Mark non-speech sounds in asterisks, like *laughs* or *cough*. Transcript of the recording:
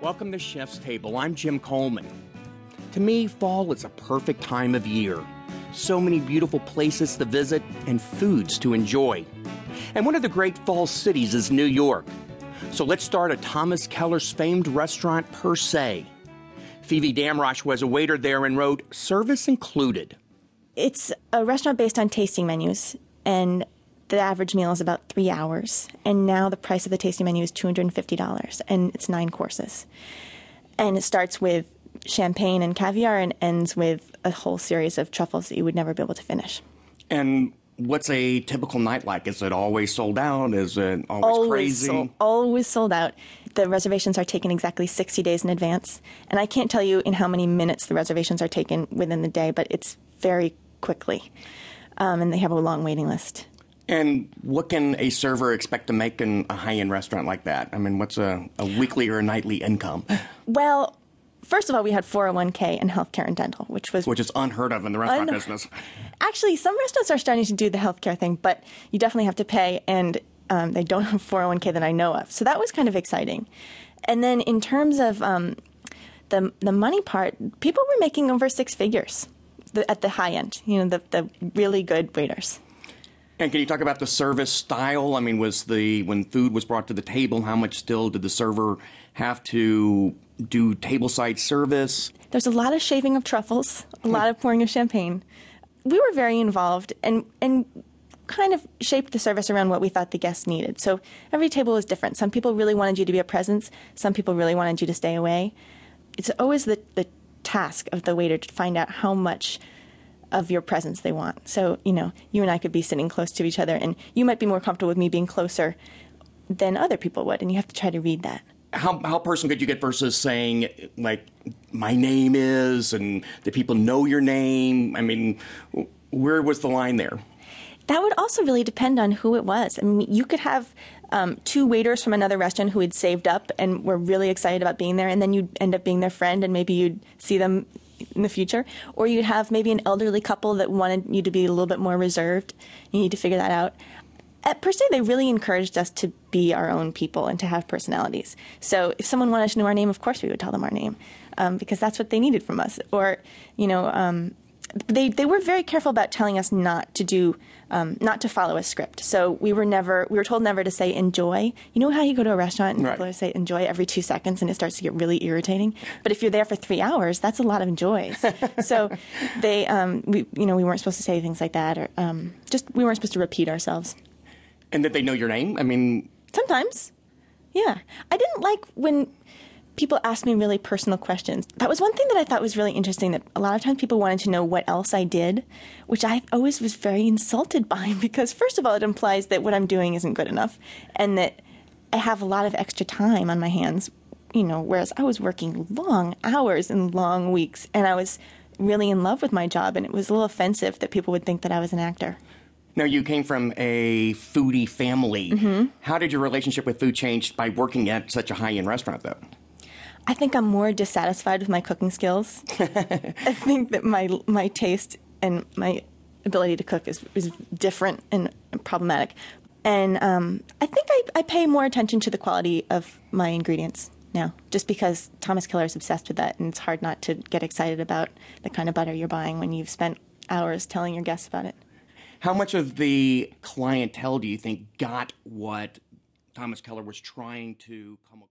Welcome to Chef's Table. I'm Jim Coleman. To me, fall is a perfect time of year. So many beautiful places to visit and foods to enjoy. And one of the great fall cities is New York. So let's start at Thomas Keller's famed restaurant, Per Se. Phoebe Damrosch was a waiter there and wrote, Service included. It's a restaurant based on tasting menus, and the average meal is about three hours. And now the price of the tasting menu is $250, and it's nine courses. And it starts with champagne and caviar and ends with a whole series of truffles that you would never be able to finish. And what's a typical night like? Is it always sold out? Is it always, always crazy? Sold, always sold out. The reservations are taken exactly 60 days in advance. And I can't tell you in how many minutes the reservations are taken within the day, but it's very quickly. Um, and they have a long waiting list. And what can a server expect to make in a high end restaurant like that? I mean, what's a, a weekly or a nightly income? Well, first of all, we had 401k and healthcare and dental, which was which is unheard of in the restaurant business. Actually, some restaurants are starting to do the healthcare thing, but you definitely have to pay, and um, they don't *laughs* have 401k that I know of. So that was kind of exciting. And then in terms of um, the the money part, people were making over six figures the, at the high end. You know, the the really good waiters. And can you talk about the service style? I mean, was the when food was brought to the table, how much still did the server have to do tableside service? There's a lot of shaving of truffles, a lot of pouring of champagne. We were very involved and and kind of shaped the service around what we thought the guests needed. So every table was different. Some people really wanted you to be a presence. Some people really wanted you to stay away. It's always the, the task of the waiter to find out how much of your presence they want. So, you know, you and I could be sitting close to each other, and you might be more comfortable with me being closer than other people would, and you have to try to read that. How how personal could you get versus saying like my name is, and the people know your name? I mean, where was the line there? That would also really depend on who it was. I mean, you could have um, two waiters from another restaurant who had saved up and were really excited about being there, and then you'd end up being their friend, and maybe you'd see them in the future. Or you'd have maybe an elderly couple that wanted you to be a little bit more reserved. You need to figure that out. At Per Se, they really encouraged us to be our own people and to have personalities. So if someone wanted to know our name, of course we would tell them our name um, because that's what they needed from us. Or, you know, um, they they were very careful about telling us not to do um, not to follow a script. So we were never we were told never to say enjoy. You know how you go to a restaurant and right. people say enjoy every two seconds and it starts to get really irritating. But if you're there for three hours, that's a lot of enjoys. *laughs* so they um, we you know we weren't supposed to say things like that or um, just we weren't supposed to repeat ourselves. And did they know your name? I mean, sometimes. Yeah, I didn't like when people asked me really personal questions. That was one thing that I thought was really interesting that a lot of times people wanted to know what else I did, which I always was very insulted *laughs* by because, first of all, it implies that what I'm doing isn't good enough and that I have a lot of extra time on my hands, you know, whereas I was working long hours and long weeks and I was really in love with my job and it was a little offensive that people would think that I was an actor. Now, you came from a foodie family. Mm-hmm. How did your relationship with food change by working at such a high end restaurant, though? I think I'm more dissatisfied with my cooking skills. *laughs* I think that my my taste and my ability to cook is, is different and problematic. And um, I think I, I pay more attention to the quality of my ingredients now, just because Thomas Keller is obsessed with that, and it's hard not to get excited about the kind of butter you're buying when you've spent hours telling your guests about it. How much of the clientele do you think got what Thomas Keller was trying to come